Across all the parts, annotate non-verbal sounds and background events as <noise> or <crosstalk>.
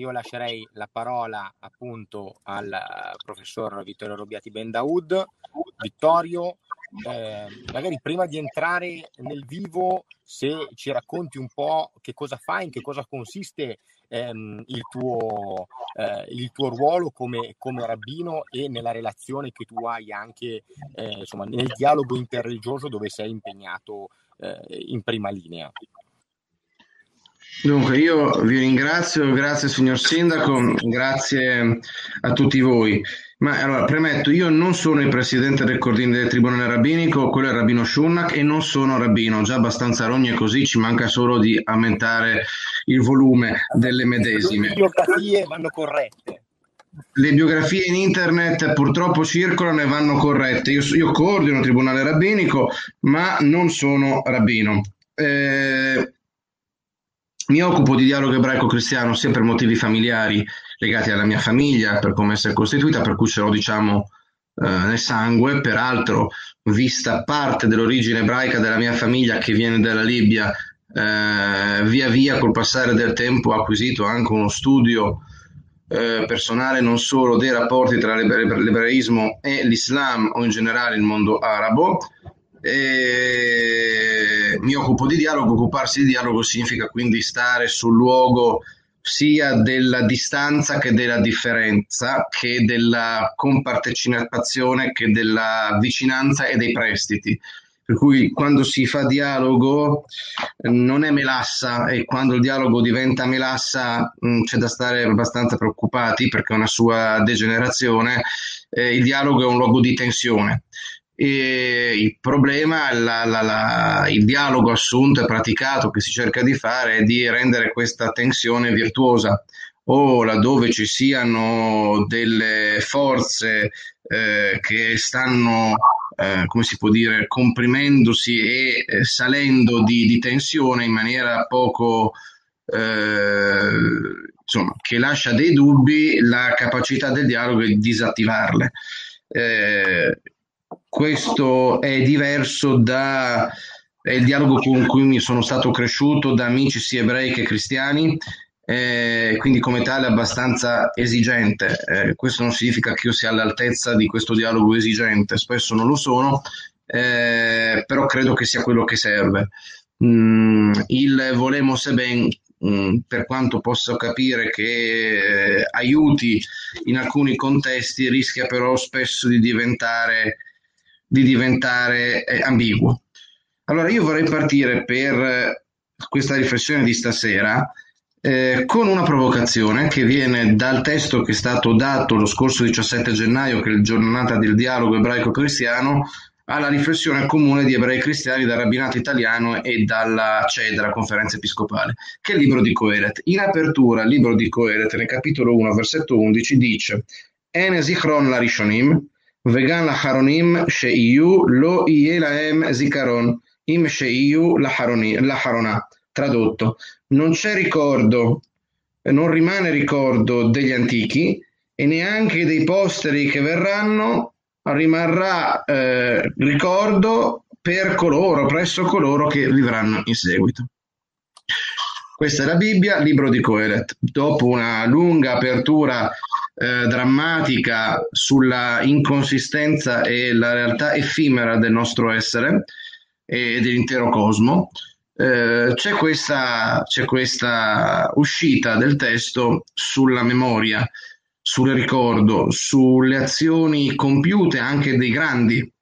io lascerei la parola appunto al professor Vittorio Robbiati Bendaud. Vittorio, eh, magari prima di entrare nel vivo, se ci racconti un po' che cosa fai, in che cosa consiste ehm, il, tuo, eh, il, tuo, ruolo come, come, rabbino e nella relazione che tu hai anche eh, insomma, nel dialogo interreligioso dove sei impegnato eh, in prima linea. Dunque, io vi ringrazio, grazie signor Sindaco, grazie a tutti voi. Ma allora, premetto, io non sono il presidente del coordine del Tribunale Rabbinico, quello è il Rabbino Shunnak e non sono rabbino, già abbastanza rogne così, ci manca solo di aumentare il volume delle medesime. Le biografie vanno corrette. Le biografie in internet purtroppo circolano e vanno corrette. Io, io coordino il Tribunale Rabbinico, ma non sono rabbino. Eh, mi occupo di dialogo ebraico-cristiano sia per motivi familiari legati alla mia famiglia, per come essere costituita, per cui ce l'ho diciamo eh, nel sangue. Peraltro, vista parte dell'origine ebraica della mia famiglia che viene dalla Libia, eh, via via col passare del tempo ho acquisito anche uno studio eh, personale non solo dei rapporti tra l'ebraismo e l'Islam o in generale il mondo arabo e mi occupo di dialogo, occuparsi di dialogo significa quindi stare sul luogo sia della distanza che della differenza, che della compartecipazione, che della vicinanza e dei prestiti. Per cui quando si fa dialogo non è melassa e quando il dialogo diventa melassa mh, mm, c'è da stare abbastanza preoccupati perché è una sua degenerazione. Eh, il dialogo è un luogo di tensione e il problema, la, la, la, il dialogo assunto e praticato che si cerca di fare è di rendere questa tensione virtuosa o laddove ci siano delle forze eh, che stanno, eh, come si può dire, comprimendosi e eh, salendo di, di, tensione in maniera poco, eh, insomma, che lascia dei dubbi, la capacità del dialogo è di disattivarle. Questo è diverso dal dialogo con cui mi sono stato cresciuto da amici sia ebrei che cristiani, eh, quindi come tale abbastanza esigente. Eh, questo non significa che io sia all'altezza di questo dialogo esigente, spesso non lo sono, eh, però credo che sia quello che serve. Mm, il volemos ben mm, per quanto posso capire che eh, aiuti in alcuni contesti, rischia però spesso di diventare di diventare eh, ambiguo. Allora io vorrei partire per eh, questa riflessione di stasera eh, con una provocazione che viene dal testo che è stato dato lo scorso 17 gennaio, che è il giornata del dialogo ebraico-cristiano, alla riflessione comune di ebrei cristiani dal rabbinato italiano e dalla CEDRA, conferenza episcopale, che è il libro di Coelet. In apertura, il libro di Coelet, nel capitolo 1, versetto 11, dice Ene zichron la rishonim, וגם לאחרונים שיהיו לא יהיה להם זיכרון אם שיהיו לאחרונה. Tradotto, non c'è ricordo, non rimane ricordo degli antichi e neanche dei posteri che verranno rimarrà eh, ricordo per coloro, presso coloro che vivranno in seguito. Questa è la Bibbia, libro di Coelet. Dopo una lunga apertura eh, drammatica sulla inconsistenza e la realtà effimera del nostro essere e dell'intero cosmo, eh, c'è, questa, c'è questa uscita del testo sulla memoria, sul ricordo, sulle azioni compiute anche dei grandi.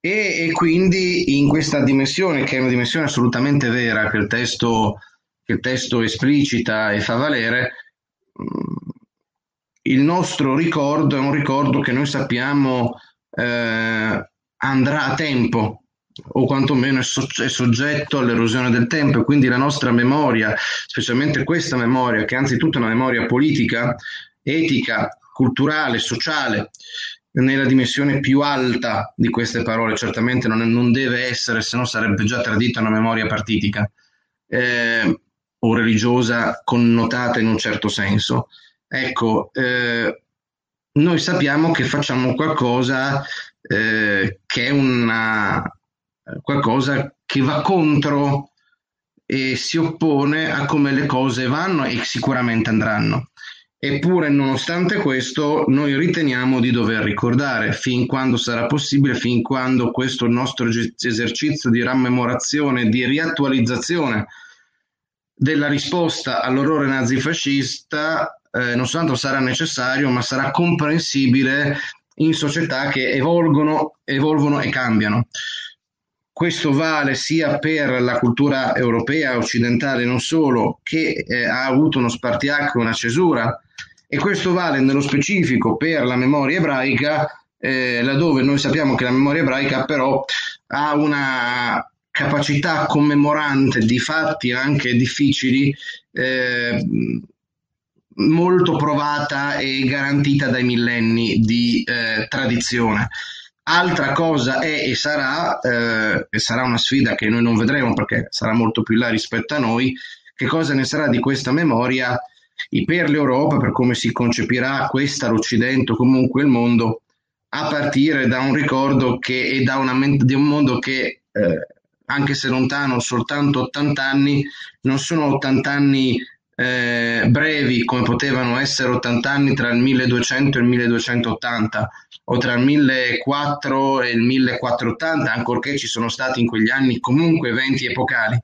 E, e, quindi in questa dimensione, che è una dimensione assolutamente vera, che il testo, che il testo esplicita e fa valere, il nostro ricordo è un ricordo che noi sappiamo eh, andrà a tempo o quantomeno è, so- è soggetto all'erosione del tempo e quindi la nostra memoria, specialmente questa memoria, che è anzitutto una memoria politica, etica, culturale, sociale, nella dimensione più alta di queste parole, certamente non, è, non deve essere, se no sarebbe già tradita una memoria partitica eh, o religiosa connotata in un certo senso. Ecco, eh, noi sappiamo che facciamo qualcosa eh, che è una, qualcosa che va contro e si oppone a come le cose vanno e sicuramente andranno. Eppure, nonostante questo, noi riteniamo di dover ricordare fin quando sarà possibile, fin quando questo nostro esercizio di rammemorazione, di riattualizzazione della risposta all'orrore nazifascista eh, non soltanto sarà necessario, ma sarà comprensibile in società che evolgono, evolvono e cambiano. Questo vale sia per la cultura europea, occidentale, non solo, che eh, ha avuto uno spartiacque, una cesura, e questo vale nello specifico per la memoria ebraica, eh, laddove noi sappiamo che la memoria ebraica però ha una capacità commemorante di fatti anche difficili eh, molto provata e garantita dai millenni di eh, tradizione. Altra cosa è e sarà, eh, e sarà una sfida che noi non vedremo perché sarà molto più là rispetto a noi, che cosa ne sarà di questa memoria per l'Europa, per come si concepirà questa, l'Occidente o comunque il mondo, a partire da un ricordo che è da una, di un mondo che, eh, anche se lontano soltanto 80 anni, non sono 80 anni eh, brevi come potevano essere 80 anni tra il 1200 e il 1280 o tra il 1400 e il 1480, ancorché ci sono stati in quegli anni comunque eventi epocali.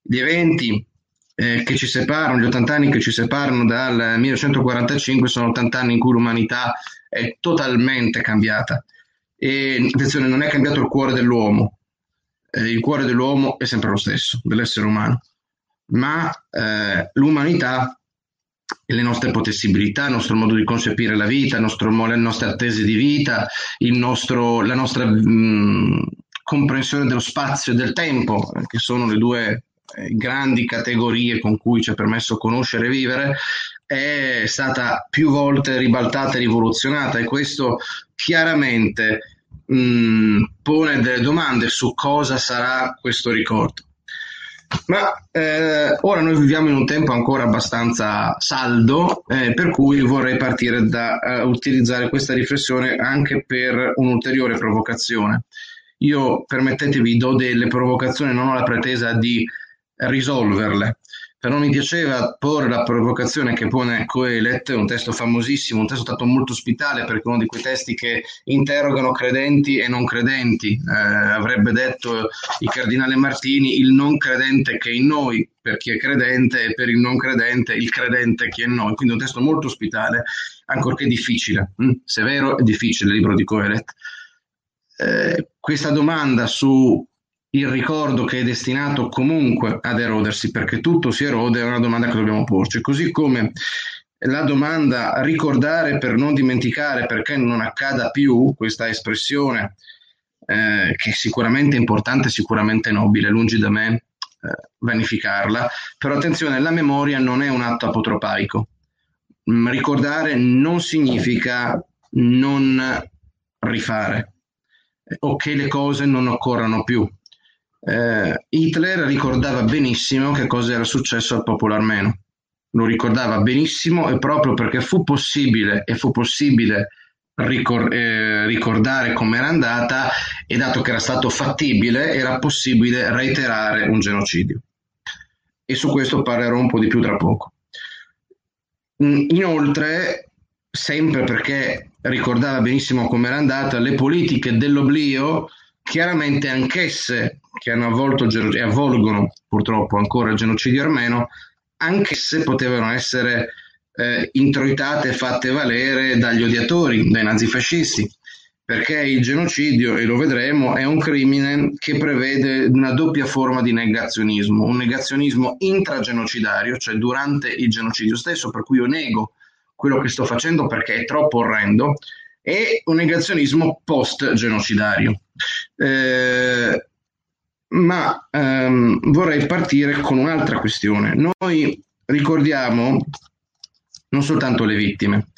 Gli eventi eh, che ci separano, gli 80 anni che ci separano dal 1945 sono 80 anni in cui l'umanità è totalmente cambiata. E attenzione, non è cambiato il cuore dell'uomo, eh, il cuore dell'uomo è sempre lo stesso, dell'essere umano ma eh, l'umanità e le nostre possibilità, il nostro modo di concepire la vita, nostro, le nostre attese di vita, nostro, la nostra mh, comprensione dello spazio e del tempo, che sono le due eh, grandi categorie con cui ci è permesso conoscere e vivere, è stata più volte ribaltata e rivoluzionata e questo chiaramente mh, pone delle domande su cosa sarà questo ricordo. Ma eh, ora noi viviamo in un tempo ancora abbastanza saldo, eh, per cui vorrei partire da uh, utilizzare questa riflessione anche per un'ulteriore provocazione. Io, permettetevi, do delle provocazioni, non ho la pretesa di risolverle, però mi piaceva porre la provocazione che pone Coelet, un testo famosissimo, un testo stato molto ospitale perché uno di quei testi che interrogano credenti e non credenti. Eh, avrebbe detto il cardinale Martini, il non credente che è in noi per chi è credente e per il non credente il credente che è in noi. Quindi un testo molto ospitale, ancorché difficile, mm, severo e difficile il libro di Coelet. Eh, questa domanda su il ricordo che è destinato comunque ad erodersi, perché tutto si erode, è una domanda che dobbiamo porci. Così come la domanda ricordare per non dimenticare perché non accada più, questa espressione eh, che sicuramente è importante, sicuramente nobile, lungi da me eh, vanificarla, però attenzione, la memoria non è un atto apotropaico. Mm, ricordare non significa non rifare eh, o che le cose non occorrano più eh, Hitler ricordava benissimo che cosa era successo al popolo armeno. Lo ricordava benissimo e proprio perché fu possibile e fu possibile ricor- eh, ricordare com'era andata e dato che era stato fattibile era possibile reiterare un genocidio. E su questo parlerò un po' di più tra poco. Mm, inoltre, sempre perché ricordava benissimo com'era andata, le politiche dell'oblio chiaramente anch'esse che hanno avvolto e avvolgono purtroppo ancora il genocidio armeno, anch'esse potevano essere eh, introitate e fatte valere dagli odiatori, dai nazifascisti, perché il genocidio, e lo vedremo, è un crimine che prevede una doppia forma di negazionismo, un negazionismo intragenocidario, cioè durante il genocidio stesso, per cui io nego quello che sto facendo perché è troppo orrendo, e un negazionismo post-genocidario. Eh, ma ehm, vorrei partire con un'altra questione. Noi ricordiamo non soltanto le vittime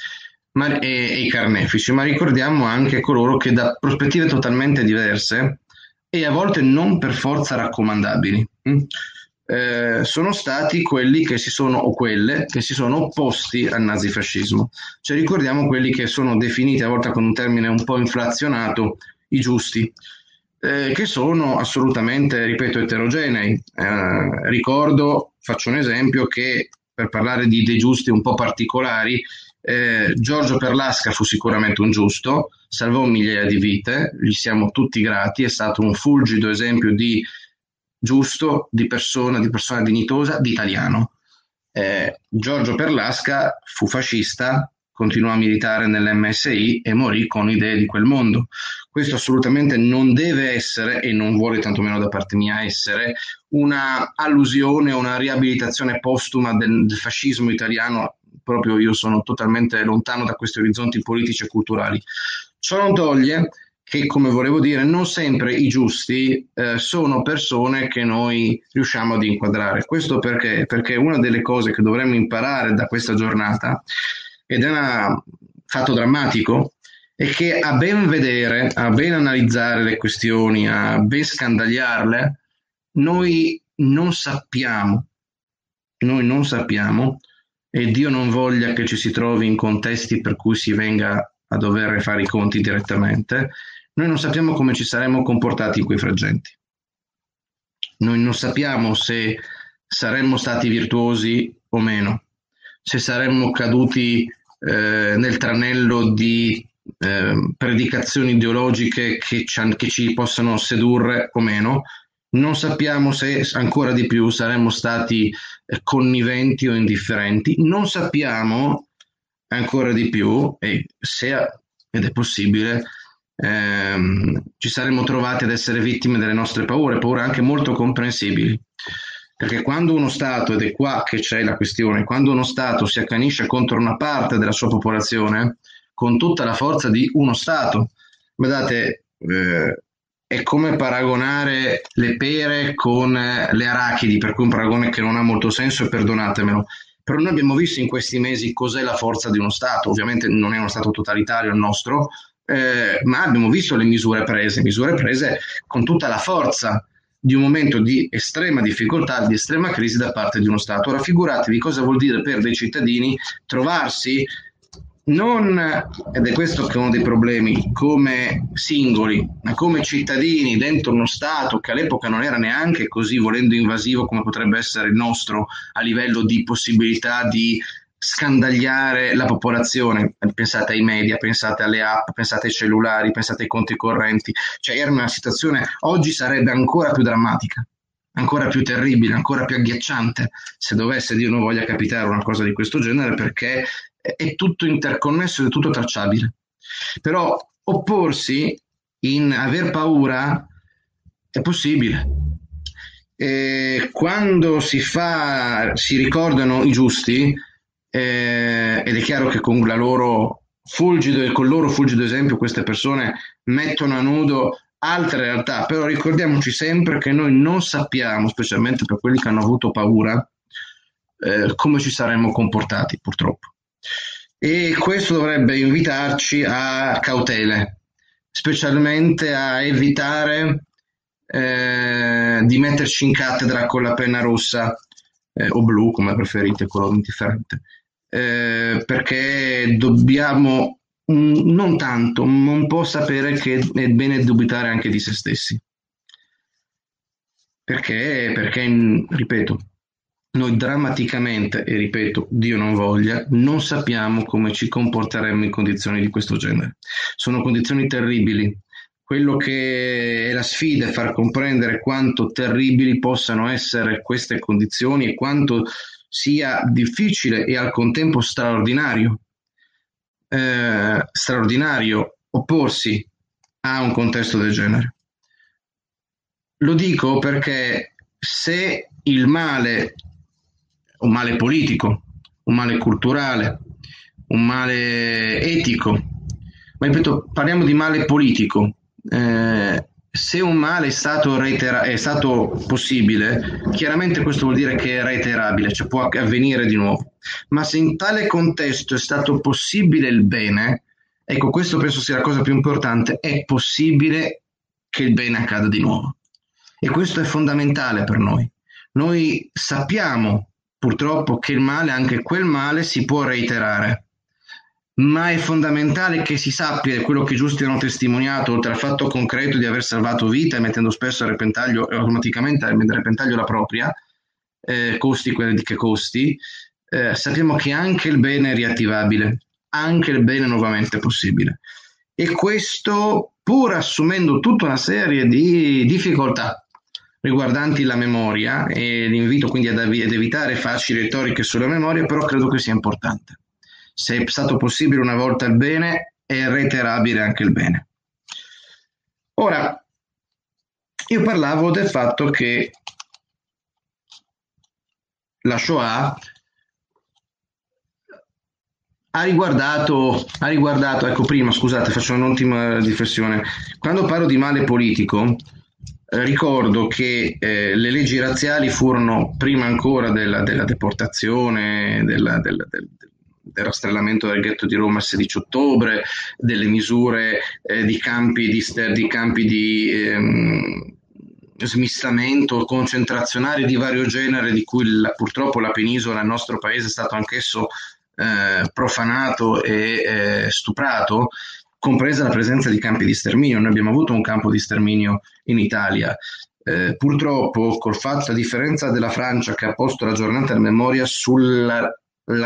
ma, e, e, i carnefici, ma ricordiamo anche coloro che da prospettive totalmente diverse e a volte non per forza raccomandabili. Hm? Eh, sono stati quelli che si sono, o quelle che si sono opposti al nazifascismo. Cioè ricordiamo quelli che sono definiti a volte con un termine un po' inflazionato i giusti. Eh, che sono assolutamente, ripeto, eterogenei. Eh, ricordo, faccio un esempio, che per parlare di dei giusti un po' particolari, eh, Giorgio Perlasca fu sicuramente un giusto, salvò migliaia di vite, gli siamo tutti grati, è stato un fulgido esempio di giusto, di persona, di persona dignitosa, di italiano. Eh, Giorgio Perlasca fu fascista, continuò a militare nell'MSI e morì con idee di quel mondo. Questo assolutamente non deve essere, e non vuole tantomeno da parte mia essere, una allusione una riabilitazione postuma del, del fascismo italiano proprio io sono totalmente lontano da questi orizzonti politici e culturali. Ciò non toglie che, come volevo dire, non sempre i giusti eh, sono persone che noi riusciamo ad inquadrare. Questo perché? Perché una delle cose che dovremmo imparare da questa giornata, ed è un fatto drammatico, è che a ben vedere, a ben analizzare le questioni, a ben scandagliarle, noi non sappiamo, noi non sappiamo e Dio non voglia che ci si trovi in contesti per cui si venga a dover fare i conti direttamente, noi non sappiamo come ci saremmo comportati in quei frangenti. Noi non sappiamo se saremmo stati virtuosi o meno, se saremmo caduti eh, nel tranello di eh, predicazioni ideologiche che ci, che ci possano sedurre o meno, non sappiamo se ancora di più saremmo stati eh, conniventi o indifferenti, non sappiamo ancora di più e se ed è possibile ehm, ci saremmo trovati ad essere vittime delle nostre paure, paure anche molto comprensibili. Perché quando uno Stato, ed è qua che c'è la questione, quando uno Stato si accanisce contro una parte della sua popolazione, con tutta la forza di uno Stato, guardate, eh, è come paragonare le pere con le arachidi, per cui un paragone che non ha molto senso e perdonatemelo. Però noi abbiamo visto in questi mesi cos'è la forza di uno Stato, ovviamente non è uno Stato totalitario il nostro, eh, ma abbiamo visto le misure prese, misure prese con tutta la forza di un momento di estrema difficoltà, di estrema crisi da parte di uno Stato. Ora figuratevi cosa vuol dire per dei cittadini trovarsi non, ed è questo che è uno dei problemi, come singoli, ma come cittadini dentro uno Stato che all'epoca non era neanche così volendo invasivo come potrebbe essere il nostro a livello di possibilità di scandagliare la popolazione. Pensate ai media, pensate alle app, pensate ai cellulari, pensate ai conti correnti. Cioè era una situazione, oggi sarebbe ancora più drammatica ancora più terribile, ancora più agghiacciante se dovesse Dio non voglia capitare una cosa di questo genere perché è tutto interconnesso ed è tutto tracciabile. Però opporsi in aver paura è possibile. E quando si fa, si ricordano i giusti, eh, ed è chiaro che con la loro fulgido e col loro fulgido esempio queste persone mettono a nudo altre realtà, però ricordiamoci sempre che noi non sappiamo, specialmente per quelli che hanno avuto paura, eh, come ci saremmo comportati purtroppo. E questo dovrebbe invitarci a cautele, specialmente a evitare eh, di metterci in cattedra con la penna rossa eh, o blu, come preferite, colore indifferente, eh, perché dobbiamo non tanto, un po' sapere che è bene dubitare anche di se stessi. Perché, perché ripeto, noi drammaticamente, e ripeto, Dio non voglia, non sappiamo come ci comporteremo in condizioni di questo genere. Sono condizioni terribili. Quello che è la sfida è far comprendere quanto terribili possano essere queste condizioni e quanto sia difficile e al contempo straordinario, eh, straordinario opporsi a un contesto del genere. Lo dico perché se il male un male politico, un male culturale, un male etico. Ma ripeto, parliamo di male politico. Eh, se un male è stato, reitera- è stato possibile, chiaramente questo vuol dire che è reiterabile, cioè può avvenire di nuovo. Ma se in tale contesto è stato possibile il bene, ecco, questo penso sia la cosa più importante, è possibile che il bene accada di nuovo. E questo è fondamentale per noi. Noi sappiamo purtroppo che il male, anche quel male, si può reiterare, ma è fondamentale che si sappia quello che giusti hanno testimoniato, oltre al fatto concreto di aver salvato vita e mettendo spesso a repentaglio, automaticamente a repentaglio la propria, eh, costi quelli che costi, eh, sappiamo che anche il bene è riattivabile, anche il bene è nuovamente possibile. E questo pur assumendo tutta una serie di difficoltà riguardanti la memoria, e l'invito quindi ad, ad evitare facili retoriche sulla memoria, però credo che sia importante. Se è stato possibile una volta il bene, è reiterabile anche il bene. Ora, io parlavo del fatto che la Shoah ha riguardato, ha riguardato, ecco prima, scusate, faccio un'ultima riflessione. Quando parlo di male politico, eh, ricordo che eh, le leggi razziali furono prima ancora della, della deportazione, della, della, del, del rastrellamento del ghetto di Roma il 16 ottobre, delle misure eh, di campi di, di, campi di ehm, smistamento concentrazionale di vario genere, di cui la, purtroppo la penisola, il nostro paese, è stato anch'esso eh, profanato e eh, stuprato, compresa la presenza di campi di sterminio. Noi abbiamo avuto un campo di sterminio in Italia. Eh, purtroppo, col fatto, a differenza della Francia che ha posto la giornata della memoria sulla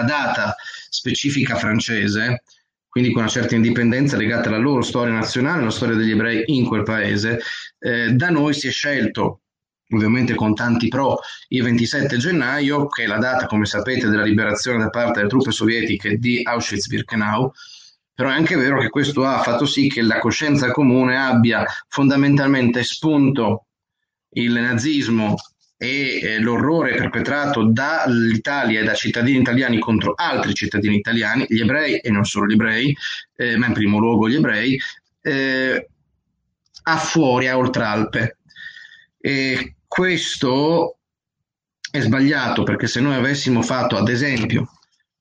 data specifica francese, quindi con una certa indipendenza legata alla loro storia nazionale, alla storia degli ebrei in quel paese, eh, da noi si è scelto ovviamente con tanti pro, il 27 gennaio, che è la data, come sapete, della liberazione da parte delle truppe sovietiche di Auschwitz-Birkenau, però è anche vero che questo ha fatto sì che la coscienza comune abbia fondamentalmente spunto il nazismo e eh, l'orrore perpetrato dall'Italia e da cittadini italiani contro altri cittadini italiani, gli ebrei e non solo gli ebrei, eh, ma in primo luogo gli ebrei, eh, a fuori, a Oltralpe. E questo è sbagliato perché se noi avessimo fatto, ad esempio,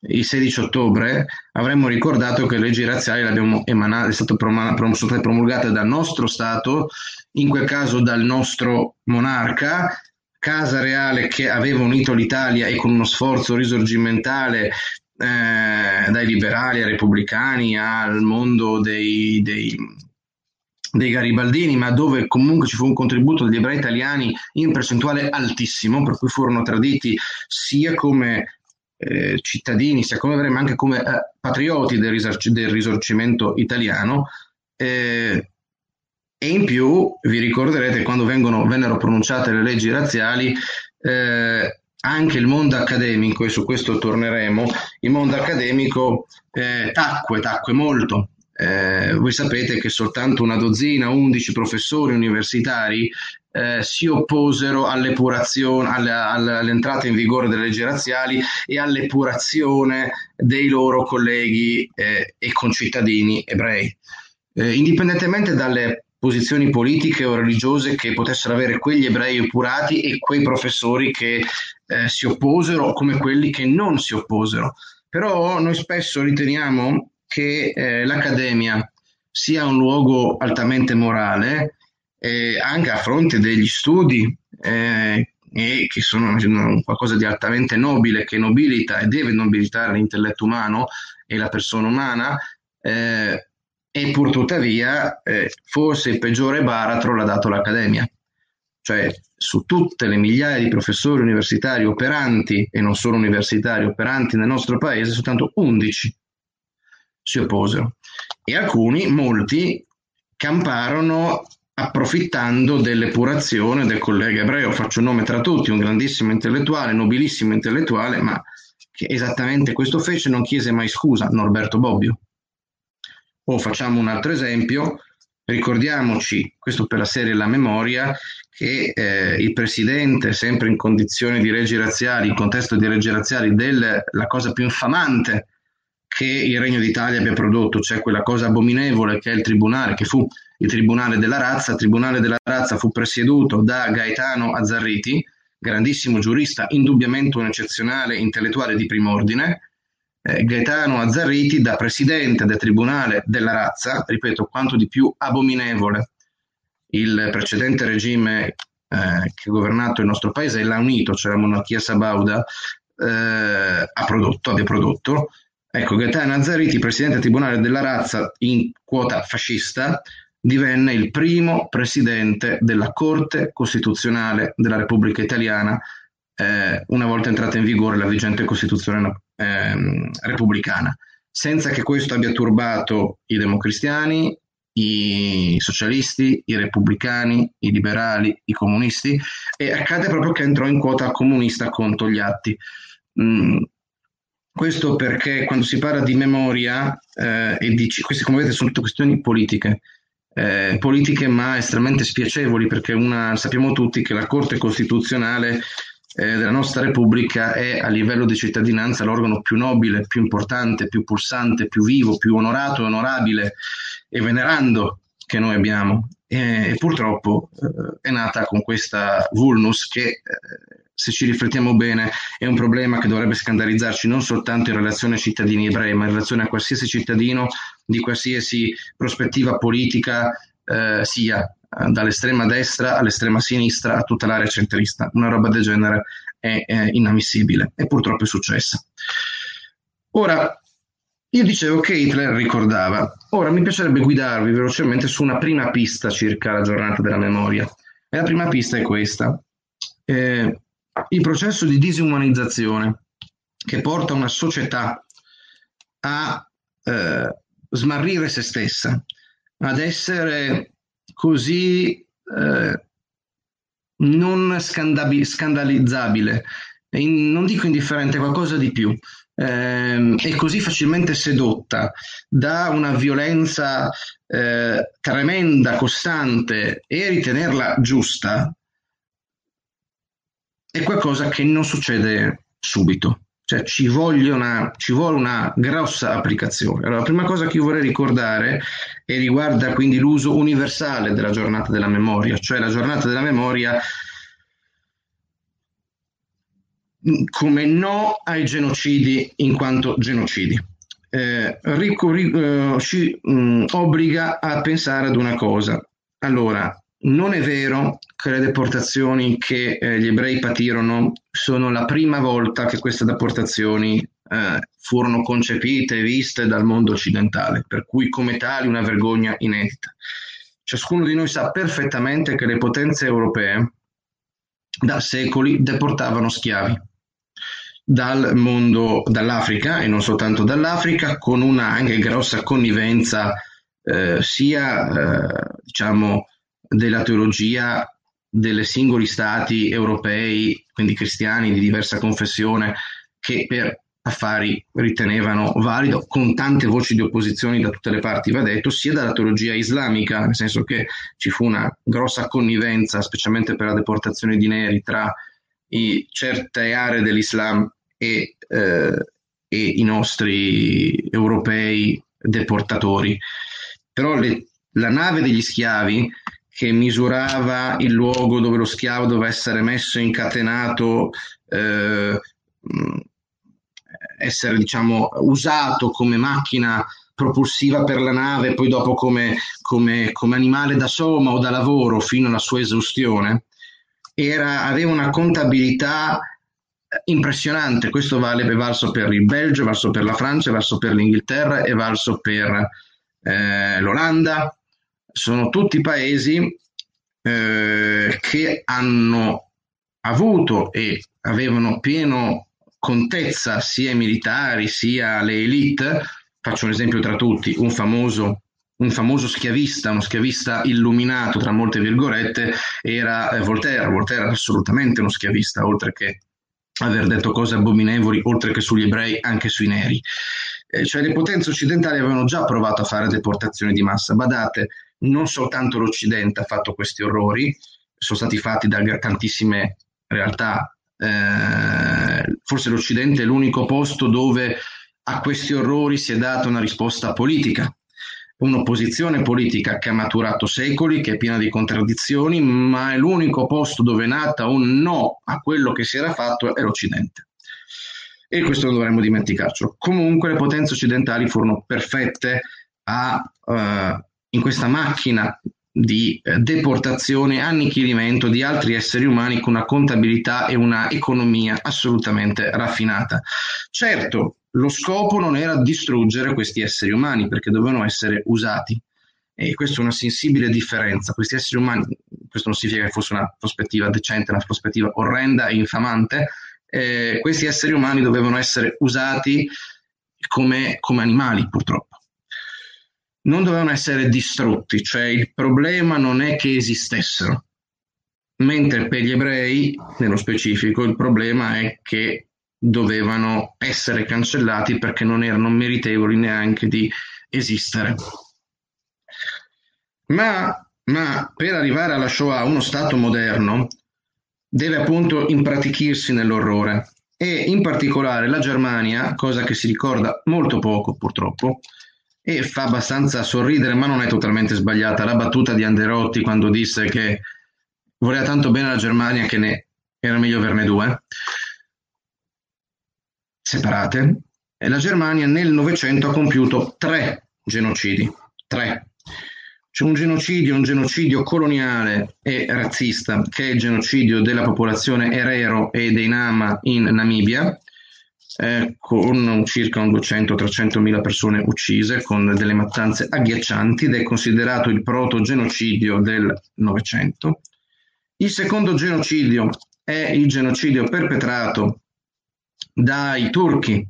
il 16 ottobre avremmo ricordato che le leggi razziali emanate, è state promulgate dal nostro Stato, in quel caso dal nostro monarca, Casa Reale che aveva unito l'Italia e con uno sforzo risorgimentale eh, dai liberali ai repubblicani al mondo dei, dei dei garibaldini, ma dove comunque ci fu un contributo degli ebrei italiani in percentuale altissimo, per cui furono traditi sia come eh, cittadini, sia come ebrei, ma anche come eh, patrioti del, risarci- del, risorgimento italiano. Eh, e in più vi ricorderete quando vengono, vennero pronunciate le leggi razziali, eh, anche il mondo accademico, e su questo torneremo, il mondo accademico eh, tacque, tacque molto, eh, voi sapete che soltanto una dozzina, undici professori universitari eh, si opposero all'epurazione, alla, all'entrata in vigore delle leggi razziali e all'epurazione dei loro colleghi eh, e concittadini ebrei. Eh, indipendentemente dalle posizioni politiche o religiose che potessero avere quegli ebrei epurati e quei professori che eh, si opposero, come quelli che non si opposero. Però noi spesso riteniamo che eh, l'Accademia sia un luogo altamente morale, eh, anche a fronte degli studi eh, che sono qualcosa di altamente nobile, che nobilita e deve nobilitare l'intelletto umano e la persona umana, eh, e pur tuttavia eh, forse il peggiore baratro l'ha dato l'Accademia. Cioè, su tutte le migliaia di professori universitari operanti, e non solo universitari, operanti nel nostro paese, soltanto 11 si opposero e alcuni, molti, camparono approfittando dell'epurazione del collega ebreo, faccio un nome tra tutti, un grandissimo intellettuale, nobilissimo intellettuale, ma che esattamente questo fece, non chiese mai scusa, Norberto Bobbio. O facciamo un altro esempio, ricordiamoci, questo per la serie La Memoria, che eh, il presidente, sempre in condizioni di leggi razziali, in contesto di leggi razziali, della cosa più infamante che il Regno d'Italia abbia prodotto, cioè quella cosa abominevole che è il tribunale, che fu il Tribunale della Razza. Il Tribunale della Razza fu presieduto da Gaetano Azzarriti, grandissimo giurista, indubbiamente un eccezionale intellettuale di prim'ordine. Eh, Gaetano Azzarriti, da presidente del Tribunale della Razza, ripeto, quanto di più abominevole. Il precedente regime eh, che ha governato il nostro paese e l'ha unito, cioè la monarchia sabauda, eh, ha prodotto, abbia prodotto, Ecco, Gaetano Azzariti, presidente del Tribunale della Razza in quota fascista, divenne il primo presidente della Corte Costituzionale della Repubblica Italiana eh, una volta entrata in vigore la vigente Costituzione eh, repubblicana, senza che questo abbia turbato i democristiani, i socialisti, i repubblicani, i liberali, i comunisti e accade proprio che entrò in quota comunista con Togliatti. Mm, questo perché quando si parla di memoria eh, e di queste come vedete sono tutte questioni politiche, eh, politiche ma estremamente spiacevoli perché una, sappiamo tutti che la Corte Costituzionale eh, della nostra Repubblica è a livello di cittadinanza l'organo più nobile, più importante, più pulsante, più vivo, più onorato, onorabile e venerando che noi abbiamo. E, e purtroppo eh, è nata con questa vulnus che, eh, se ci riflettiamo bene, è un problema che dovrebbe scandalizzarci non soltanto in relazione ai cittadini ebrei, ma in relazione a qualsiasi cittadino di qualsiasi prospettiva politica eh, sia dall'estrema destra all'estrema sinistra a tutta l'area centrista. Una roba del genere è, è inammissibile e purtroppo è successa. Ora, io dicevo che Hitler ricordava, ora mi piacerebbe guidarvi velocemente su una prima pista circa la giornata della memoria. E la prima pista è questa. Eh, il processo di disumanizzazione che porta una società a eh, smarrire se stessa, ad essere così eh, non scandalizzabile, in, non dico indifferente, qualcosa di più, eh, è così facilmente sedotta da una violenza eh, tremenda, costante e ritenerla giusta, è qualcosa che non succede subito. Cioè ci, una, ci, vuole una grossa applicazione. Allora, la prima cosa che io vorrei ricordare e riguarda quindi l'uso universale della giornata della memoria, cioè la giornata della memoria come no ai genocidi in quanto genocidi. Eh, ricor- eh, ci mh, mm, obbliga a pensare ad una cosa. Allora, non è vero che le deportazioni che eh, gli ebrei patirono sono la prima volta che queste deportazioni eh, furono concepite e viste dal mondo occidentale, per cui come tali una vergogna inedita. Ciascuno di noi sa perfettamente che le potenze europee da secoli deportavano schiavi dal mondo, dall'Africa e non soltanto dall'Africa, con una anche grossa connivenza eh, sia eh, diciamo della teologia dei singoli stati europei, quindi cristiani di diversa confessione, che per affari ritenevano valido, con tante voci di opposizione da tutte le parti, va detto, sia dalla teologia islamica, nel senso che ci fu una grossa connivenza, specialmente per la deportazione di neri, tra i, certe aree dell'Islam e, eh, e i nostri europei deportatori. Però le, la nave degli schiavi che misurava il luogo dove lo schiavo doveva essere messo incatenato, eh, essere diciamo usato come macchina propulsiva per la nave, poi dopo come, come, come animale da soma o da lavoro fino alla sua esaustione, era, aveva una contabilità impressionante. Questo vale è valso per il Belgio, valso per la Francia, valso per l'Inghilterra, è valso per eh, l'Olanda, sono tutti paesi eh, che hanno avuto e avevano pieno contezza sia i militari sia le elite. Faccio un esempio tra tutti, un famoso, un famoso schiavista, uno schiavista illuminato tra molte virgolette, era eh, Voltaire. Voltaire era assolutamente uno schiavista, oltre che aver detto cose abominevoli, oltre che sugli ebrei, anche sui neri. Eh, cioè le potenze occidentali avevano già provato a fare deportazioni di massa. Badate, non soltanto l'Occidente ha fatto questi orrori, sono stati fatti da tantissime realtà, eh, forse l'Occidente è l'unico posto dove a questi orrori si è data una risposta politica, un'opposizione politica che ha maturato secoli, che è piena di contraddizioni, ma è l'unico posto dove è nata un no a quello che si era fatto è l'Occidente. E questo non dovremmo dimenticarcelo. Comunque le potenze occidentali furono perfette a uh, in questa macchina di eh, deportazione annichilimento di altri esseri umani con una contabilità e una economia assolutamente raffinata. Certo, lo scopo non era distruggere questi esseri umani perché dovevano essere usati. E questa è una sensibile differenza. Questi esseri umani, questo non significa che fosse una prospettiva decente, una prospettiva orrenda e infamante, eh, questi esseri umani dovevano essere usati come, come animali, purtroppo. Non dovevano essere distrutti, cioè il problema non è che esistessero, mentre per gli ebrei, nello specifico, il problema è che dovevano essere cancellati perché non erano meritevoli neanche di esistere. Ma, ma per arrivare alla Shoah, uno Stato moderno deve appunto impratichirsi nell'orrore e in particolare la Germania, cosa che si ricorda molto poco purtroppo, e fa abbastanza sorridere, ma non è totalmente sbagliata, la battuta di Anderotti quando disse che voleva tanto bene la Germania che ne era meglio averne due separate, e la Germania nel Novecento ha compiuto tre genocidi. Tre. C'è un genocidio, un genocidio coloniale e razzista, che è il genocidio della popolazione Herero e dei Nama in Namibia, eh, con circa 200-300 mila persone uccise, con delle mattanze agghiaccianti ed è considerato il proto-genocidio del Novecento. Il secondo genocidio è il genocidio perpetrato dai turchi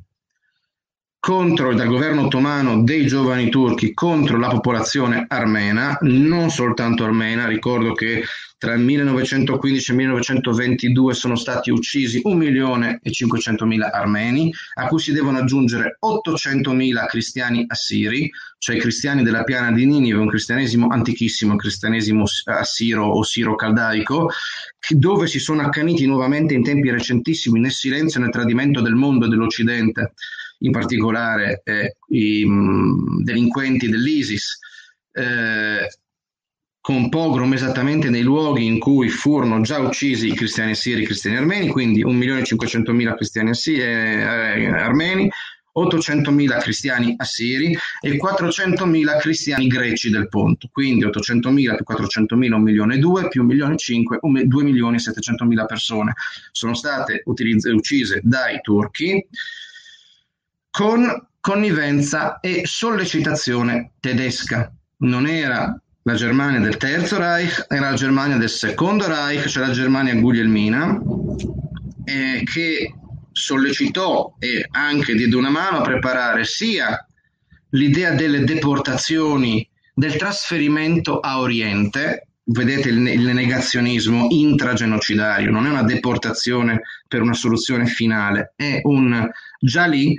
contro, dal governo ottomano dei giovani turchi contro la popolazione armena, non soltanto armena, ricordo che tra il 1915 e il 1922 sono stati uccisi 1 milione e 500 mila armeni, a cui si devono aggiungere 800 mila cristiani assiri, cioè i cristiani della piana di Ninive, un cristianesimo antichissimo, un cristianesimo assiro o siro-caldaico, dove si sono accaniti nuovamente in tempi recentissimi nel silenzio e nel tradimento del mondo e dell'Occidente in particolare eh, i mh, delinquenti dell'ISIS, eh, con pogrom esattamente nei luoghi in cui furono già uccisi i cristiani siri e i cristiani armeni, quindi 1.500.000 cristiani assiri, eh, armeni, 800.000 cristiani assiri e 400.000 cristiani greci del Ponto, quindi 800.000 più 400.000, 1 milione e 2 più 1 milione 5, 2 milioni 700.000 persone sono state uccise dai turchi con connivenza e sollecitazione tedesca. Non era la Germania del Terzo Reich, era la Germania del Secondo Reich, cioè la Germania guglielmina, eh, che sollecitò e anche diede una mano a preparare sia l'idea delle deportazioni, del trasferimento a Oriente, vedete il, il negazionismo intragenocidario, non è una deportazione per una soluzione finale, è un già lì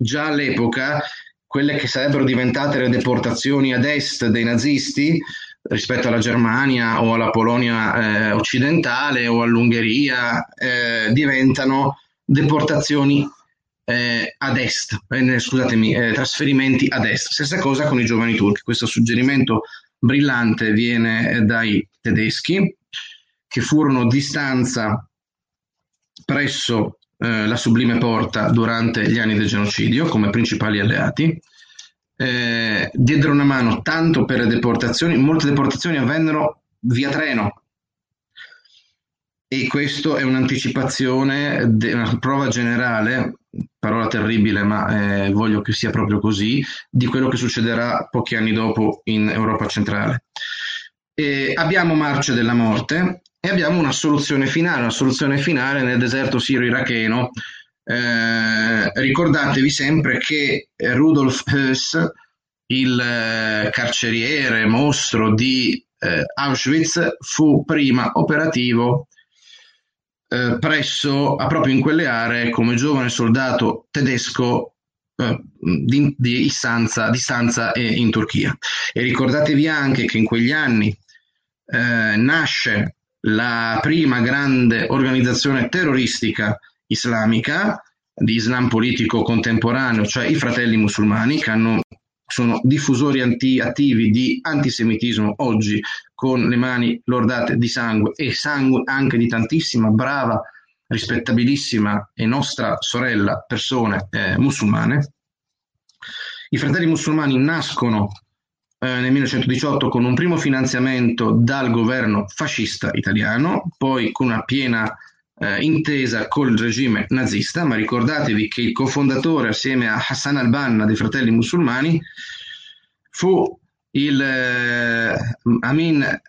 già all'epoca quelle che sarebbero diventate le deportazioni ad est dei nazisti rispetto alla Germania o alla Polonia eh, occidentale o all'Ungheria eh, diventano deportazioni eh, ad est, eh, scusatemi, eh, trasferimenti ad est. Stessa cosa con i giovani turchi. Questo suggerimento brillante viene dai tedeschi che furono di stanza presso eh, la Sublime Porta durante gli anni del genocidio come principali alleati. Eh, diedero una mano tanto per le deportazioni, molte deportazioni avvennero via treno e questo è un'anticipazione, una prova generale, parola terribile ma eh, voglio che sia proprio così, di quello che succederà pochi anni dopo in Europa centrale. E abbiamo Marce della Morte, e abbiamo una soluzione finale, una soluzione finale nel deserto siro-iracheno. Eh, ricordatevi sempre che Rudolf Höss, il eh, carceriere mostro di eh, Auschwitz, fu prima operativo eh, presso, proprio in quelle aree, come giovane soldato tedesco eh, di, di, istanza, di stanza in Turchia. E ricordatevi anche che in quegli anni eh, nasce la prima grande organizzazione terroristica islamica di Islam politico contemporaneo, cioè i fratelli musulmani, che hanno, sono diffusori anti, attivi di antisemitismo oggi con le mani lordate di sangue e sangue anche di tantissima brava, rispettabilissima e nostra sorella persone eh, musulmane. I fratelli musulmani nascono eh, nel 1918 con un primo finanziamento dal governo fascista italiano, poi con una piena eh, intesa col regime nazista, ma ricordatevi che il cofondatore assieme a Hassan al-Banna dei fratelli musulmani fu il eh, Amin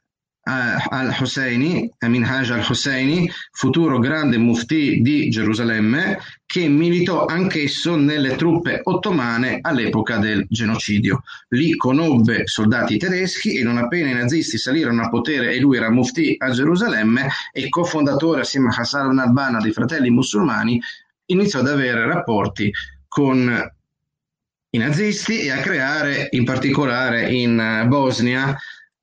al-Husseini, Amin Haj al-Husseini, futuro grande mufti di Gerusalemme, che militò anch'esso nelle truppe ottomane all'epoca del genocidio. Lì conobbe soldati tedeschi e non appena i nazisti salirono a potere e lui era mufti a Gerusalemme e cofondatore assieme a Hassan al-Banna dei fratelli musulmani, iniziò ad avere rapporti con i nazisti e a creare in particolare in Bosnia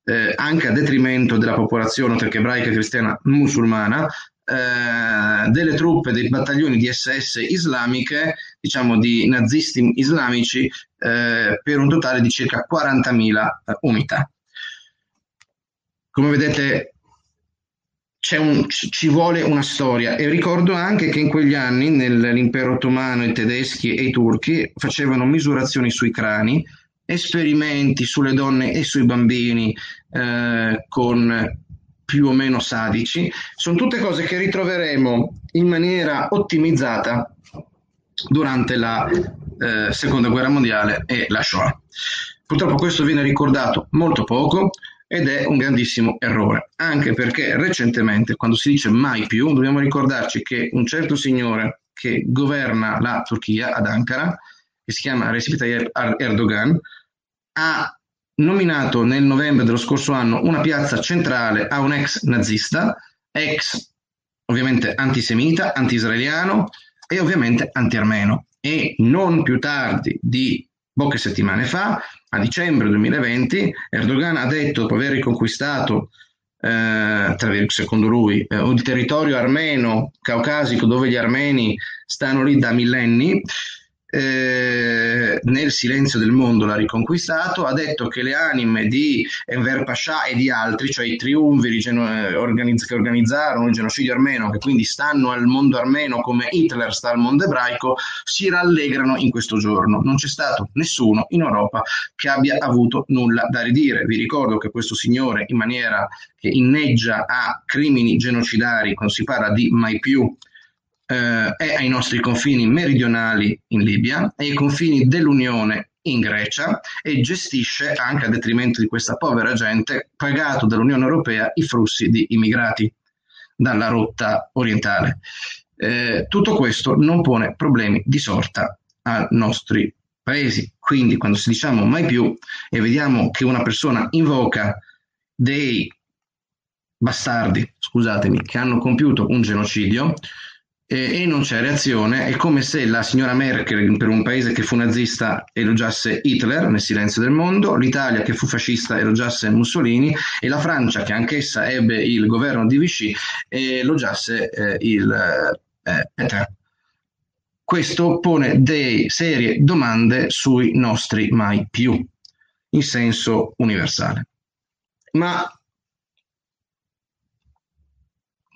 eh, anche a detrimento della popolazione turca ebraica cristiana musulmana, eh, delle truppe, dei battaglioni di SS islamiche, diciamo di nazisti islamici, eh, per un totale di circa 40.000 eh, unità. Come vedete, un, ci vuole una storia e ricordo anche che in quegli anni nell'impero ottomano i tedeschi e i turchi facevano misurazioni sui crani esperimenti sulle donne e sui bambini eh, con più o meno sadici, sono tutte cose che ritroveremo in maniera ottimizzata durante la eh, seconda guerra mondiale e la Shoah. Purtroppo questo viene ricordato molto poco ed è un grandissimo errore, anche perché recentemente, quando si dice mai più, dobbiamo ricordarci che un certo signore che governa la Turchia ad Ankara, che si chiama Recep Tayyip Erdogan, ha nominato nel novembre dello scorso anno una piazza centrale a un ex nazista, ex ovviamente antisemita, anti-israeliano e ovviamente anti-armeno. E non più tardi di poche settimane fa, a dicembre 2020, Erdogan ha detto, dopo aver riconquistato, eh, secondo lui, eh, il territorio armeno caucasico dove gli armeni stanno lì da millenni, eh, nel silenzio del mondo l'ha riconquistato, ha detto che le anime di Enver Pasha e di altri, cioè i triumviri geno- organizz- che organizzarono il genocidio armeno, che quindi stanno al mondo armeno come Hitler sta al mondo ebraico, si rallegrano in questo giorno. Non c'è stato nessuno in Europa che abbia avuto nulla da ridire. Vi ricordo che questo signore, in maniera che inneggia a crimini genocidari, quando si parla di mai più, eh, è ai nostri confini meridionali in Libia e ai confini dell'Unione in Grecia e gestisce anche a detrimento di questa povera gente, pagato dall'Unione Europea, i flussi di immigrati dalla rotta orientale. Eh, tutto questo non pone problemi di sorta ai nostri paesi. Quindi quando si diciamo mai più e vediamo che una persona invoca dei bastardi, scusatemi, che hanno compiuto un genocidio, e, e non c'è reazione. È come se la signora Merkel, per un paese che fu nazista, elogiasse Hitler nel silenzio del mondo, l'Italia che fu fascista elogiasse Mussolini e la Francia, che anch'essa ebbe il governo di Vichy, elogiasse eh, il eh, Peter. Questo pone delle serie domande sui nostri mai più, in senso universale. Ma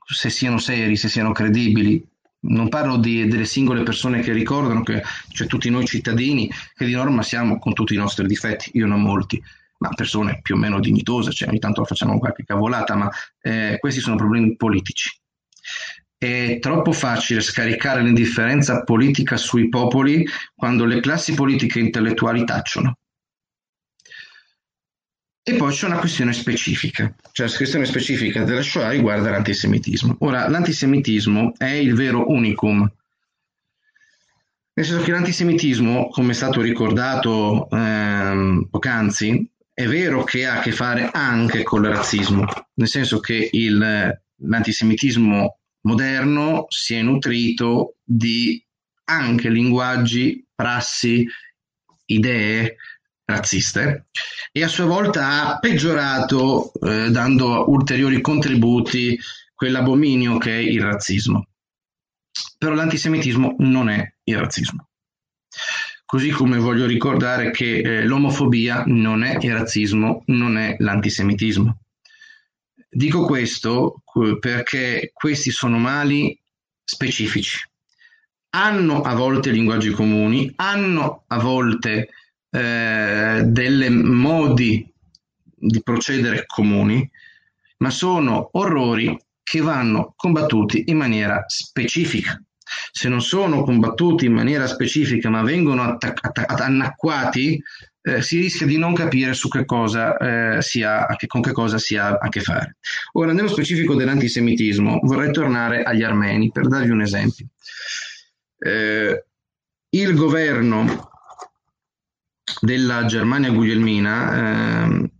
se siano seri, se siano credibili, non parlo di, delle singole persone che ricordano che cioè tutti noi cittadini che di norma siamo con tutti i nostri difetti, io non molti, ma persone più o meno dignitose, cioè ogni tanto facciamo qualche cavolata, ma eh, questi sono problemi politici. È troppo facile scaricare l'indifferenza politica sui popoli quando le classi politiche intellettuali tacciono. E poi c'è una questione specifica, cioè la questione specifica della Shoah riguarda l'antisemitismo. Ora, l'antisemitismo è il vero unicum, nel senso che l'antisemitismo, come è stato ricordato ehm, poc'anzi, è vero che ha a che fare anche con il razzismo, nel senso che il, l'antisemitismo moderno si è nutrito di anche linguaggi, prassi, idee razziste e a sua volta ha peggiorato eh, dando ulteriori contributi quell'abominio che è il razzismo. Però l'antisemitismo non è il razzismo. Così come voglio ricordare che eh, l'omofobia non è il razzismo, non è l'antisemitismo. Dico questo perché questi sono mali specifici. Hanno a volte linguaggi comuni, hanno a volte eh, delle modi di procedere comuni, ma sono orrori che vanno combattuti in maniera specifica. Se non sono combattuti in maniera specifica ma vengono attac- attac- annacquati, eh, si rischia di non capire su che cosa, eh, si ha, con che cosa si ha a che fare. Ora, nello specifico dell'antisemitismo, vorrei tornare agli armeni per darvi un esempio. Eh, il governo della Germania guglielmina eh,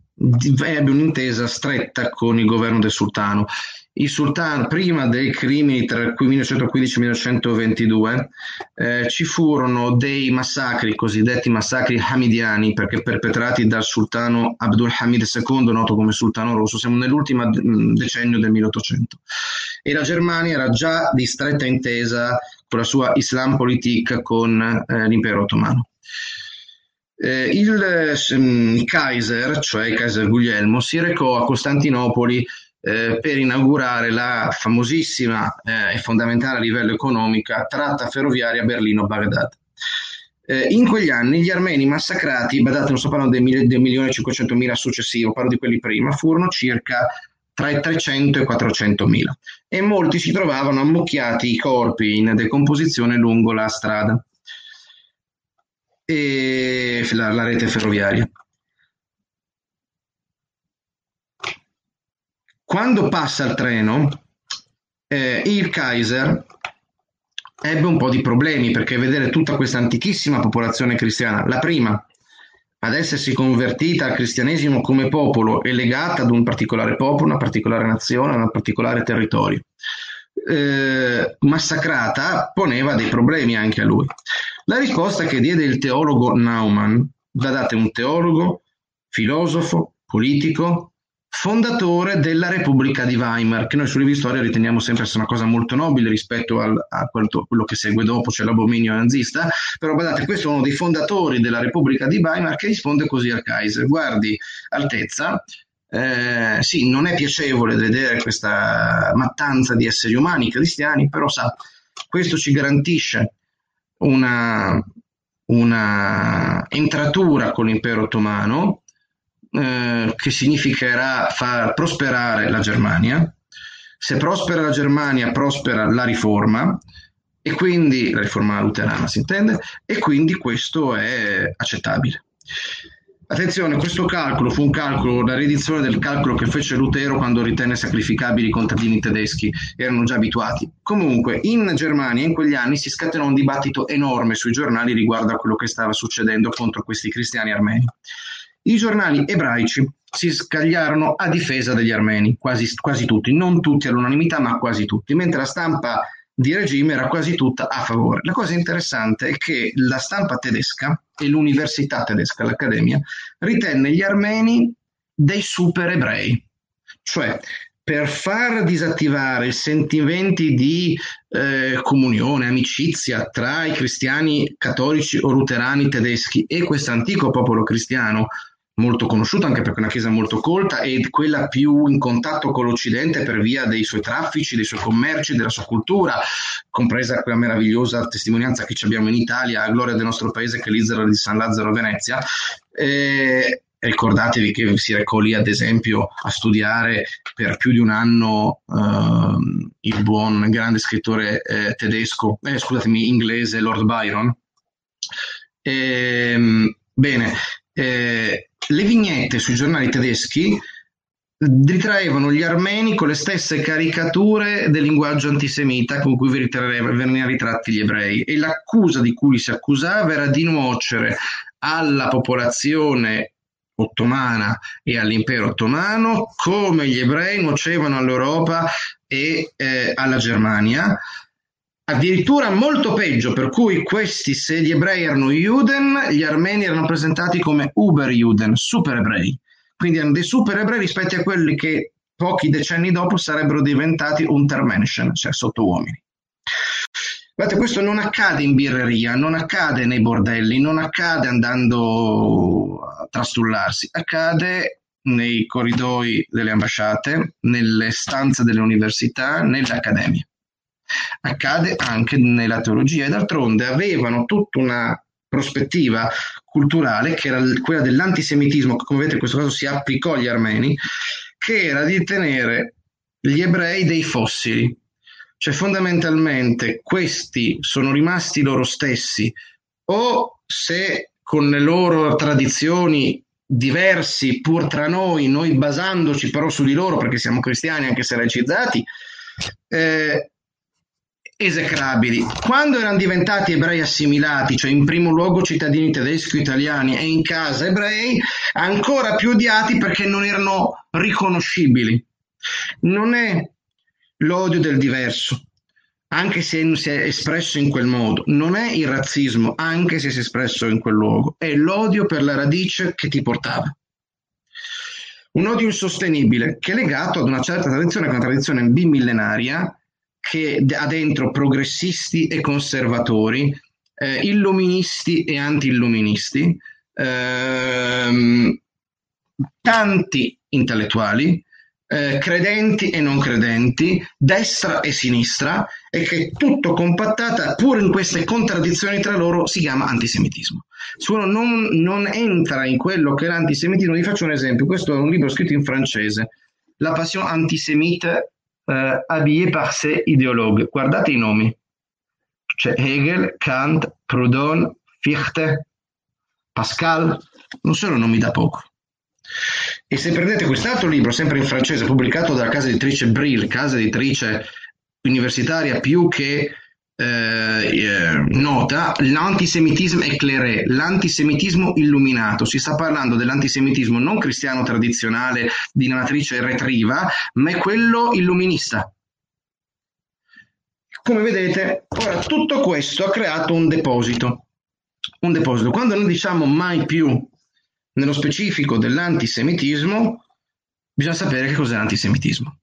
ebbe un'intesa stretta con il governo del sultano il sultano, prima dei crimini tra il 1915 e il 1922, eh, ci furono dei massacri, cosiddetti massacri hamidiani, perché perpetrati dal sultano Abdul Hamid II, noto come sultano rosso, siamo nell'ultimo decennio del 1800. E la Germania era già di stretta intesa con la sua Islam politica con eh, l'impero ottomano. Eh, il, mm, il Kaiser, cioè Kaiser Guglielmo, si recò a Costantinopoli eh, per inaugurare la famosissima eh, e fondamentale a livello economico tratta ferroviaria Berlino-Baghdad. Eh, in quegli anni gli armeni massacrati, badate non sto parlando milione e cinquecentomila successivo, parlo di quelli prima, furono circa tra i 300 e i 400 mila e molti si trovavano ammucchiati i corpi in decomposizione lungo la strada e la, la rete ferroviaria. Quando passa il treno, eh, il Kaiser ebbe un po' di problemi perché vedere tutta questa antichissima popolazione cristiana, la prima ad essersi convertita al cristianesimo come popolo e legata ad un particolare popolo, una particolare nazione, un particolare territorio, eh, massacrata, poneva dei problemi anche a lui. La risposta che diede il teologo Naumann, guardate, un teologo, filosofo, politico, fondatore della Repubblica di Weimar, che noi su Livi Storia riteniamo sempre essere una cosa molto nobile rispetto al, a quello, quello, che segue dopo, cioè l'abominio nazista, però guardate, questo è uno dei fondatori della Repubblica di Weimar che risponde così al Kaiser, guardi, Altezza, eh, sì, non è piacevole vedere questa mattanza di esseri umani cristiani, però sa, questo ci garantisce una, una entratura con l'impero ottomano, eh, che significherà far prosperare la Germania. Se prospera la Germania, prospera la riforma, e quindi la riforma luterana si intende, e quindi questo è accettabile. Attenzione, questo calcolo fu un calcolo, la riedizione del calcolo che fece Lutero quando ritenne sacrificabili i contadini tedeschi, erano già abituati. Comunque, in Germania in quegli anni si scatenò un dibattito enorme sui giornali riguardo a quello che stava succedendo contro questi cristiani armeni. I giornali ebraici si scagliarono a difesa degli armeni, quasi, quasi tutti, non tutti all'unanimità, ma quasi tutti, mentre la stampa di regime era quasi tutta a favore. La cosa interessante è che la stampa tedesca e l'università tedesca, l'accademia, ritenne gli armeni dei super ebrei, cioè per far disattivare i sentimenti di eh, comunione, amicizia tra i cristiani cattolici o luterani tedeschi e questo antico popolo cristiano molto conosciuta anche perché è una chiesa molto colta e quella più in contatto con l'Occidente per via dei suoi traffici, dei suoi commerci, della sua cultura, compresa quella meravigliosa testimonianza che abbiamo in Italia, a gloria del nostro paese che è l'Isola di San Lazzaro a Venezia. Eh, ricordatevi che si recò lì ad esempio a studiare per più di un anno eh, il buon grande scrittore eh, tedesco, eh, scusatemi, inglese Lord Byron. Ehm, bene, eh, le vignette sui giornali tedeschi ritraevano gli armeni con le stesse caricature del linguaggio antisemita con cui venivano ritratti gli ebrei. E l'accusa di cui si accusava era di nuocere alla popolazione ottomana e all'impero ottomano come gli ebrei nuocevano all'Europa e eh, alla Germania Addirittura molto peggio, per cui questi, se gli ebrei erano Juden, gli armeni erano presentati come Uber-Juden, super ebrei. Quindi erano dei super ebrei rispetto a quelli che pochi decenni dopo sarebbero diventati Untermenschen, cioè sottouomini. Guardate, questo non accade in birreria, non accade nei bordelli, non accade andando a trastullarsi, accade nei corridoi delle ambasciate, nelle stanze delle università, nelle accademie accade anche nella teologia. E d'altronde avevano tutta una prospettiva culturale che era quella dell'antisemitismo che come vedete in questo caso si applicò agli armeni che era di tenere gli ebrei dei fossili, cioè fondamentalmente questi sono rimasti loro stessi. O se con le loro tradizioni diversi pur tra noi, noi basandoci però su di loro perché siamo cristiani anche se laicizzati, eh, esecrabili. Quando erano diventati ebrei assimilati, cioè in primo luogo cittadini tedeschi italiani e in casa ebrei, ancora più odiati perché non erano riconoscibili. Non è l'odio del diverso, anche se si è espresso in quel modo, non è il razzismo, anche se si è espresso in quel luogo, è l'odio per la radice che ti portava. Un odio insostenibile che è legato ad una certa tradizione, che è una tradizione bimillenaria, che ha dentro progressisti e conservatori, eh, illuministi e anti-illuministi, ehm, tanti intellettuali, eh, credenti e non credenti, destra e sinistra, e che tutto compattata, pur in queste contraddizioni tra loro, si chiama antisemitismo. Se uno non, non entra in quello che è l'antisemitismo, vi faccio un esempio, questo è un libro scritto in francese, La passion antisémite eh, habillé par ses idéologues. Guardate i nomi. C'è Hegel, Kant, Proudhon, Fichte, Pascal, non sono nomi da poco. E se prendete quest'altro libro, sempre in francese, pubblicato dalla casa editrice Brill, casa editrice universitaria più che eh, eh, nota l'antisemitismo éclairé, l'antisemitismo illuminato. Si sta parlando dell'antisemitismo non cristiano tradizionale di matrice retriva, ma è quello illuminista. Come vedete, ora tutto questo ha creato un deposito. Un deposito. Quando noi diciamo mai più nello specifico dell'antisemitismo, bisogna sapere che cos'è l'antisemitismo.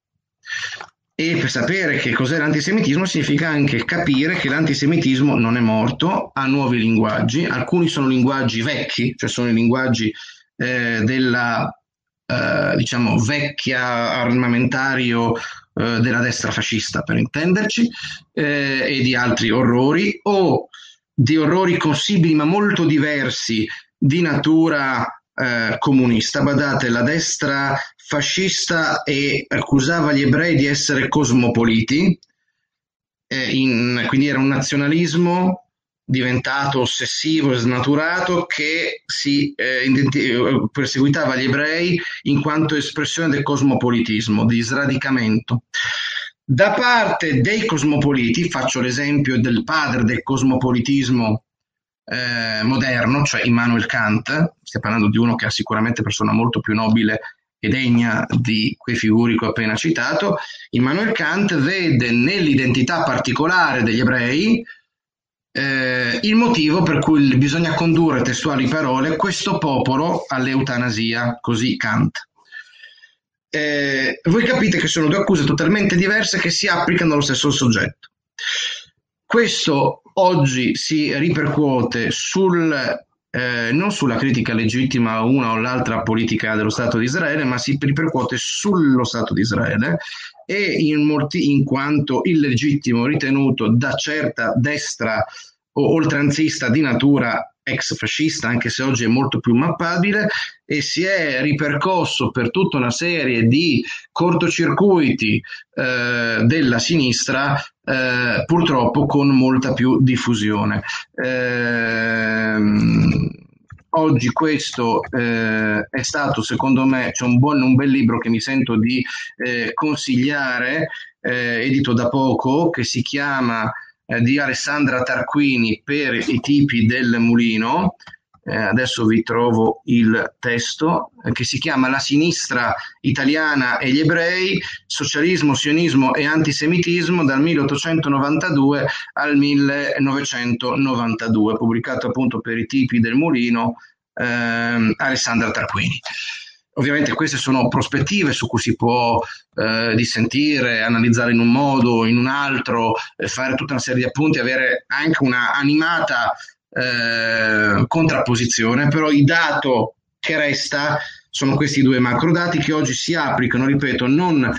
E per sapere che cos'è l'antisemitismo significa anche capire che l'antisemitismo non è morto, ha nuovi linguaggi, alcuni sono linguaggi vecchi, cioè sono i linguaggi eh, della eh, diciamo vecchia armamentario eh, della destra fascista per intenderci, eh, e di altri orrori, o di orrori possibili ma molto diversi di natura eh, comunista. Badate, la destra fascista e accusava gli ebrei di essere cosmopoliti, eh, in, quindi era un nazionalismo diventato ossessivo e snaturato che si eh, perseguitava gli ebrei in quanto espressione del cosmopolitismo, di sradicamento. Da parte dei cosmopoliti, faccio l'esempio del padre del cosmopolitismo eh, moderno, cioè Immanuel Kant, stiamo parlando di uno che è sicuramente persona molto più nobile e degna di quei figuri che ho appena citato, Immanuel Kant vede nell'identità particolare degli ebrei eh, il motivo per cui bisogna condurre testuali parole questo popolo all'eutanasia, così Kant. Eh, voi capite che sono due accuse totalmente diverse che si applicano allo stesso soggetto. Questo oggi si ripercuote sul eh, non sulla critica legittima a una o l'altra politica dello Stato di Israele, ma si ripercuote sullo Stato di Israele e in, molti, in quanto illegittimo ritenuto da certa destra o oltranzista di natura ex fascista, anche se oggi è molto più mappabile, e si è ripercosso per tutta una serie di cortocircuiti eh, della sinistra, eh, purtroppo con molta più diffusione. Eh, oggi questo eh, è stato, secondo me, c'è un, buon, un bel libro che mi sento di eh, consigliare, eh, edito da poco, che si chiama eh, di Alessandra Tarquini per i tipi del mulino. Eh, adesso vi trovo il testo eh, che si chiama La sinistra italiana e gli ebrei, socialismo, sionismo e antisemitismo dal 1892 al 1992, pubblicato appunto per i tipi del mulino ehm, Alessandra Tarquini. Ovviamente queste sono prospettive su cui si può eh, dissentire, analizzare in un modo, in un altro, eh, fare tutta una serie di appunti, avere anche una animata eh, contrapposizione, però il dato che resta sono questi due macro dati che oggi si applicano, ripeto, non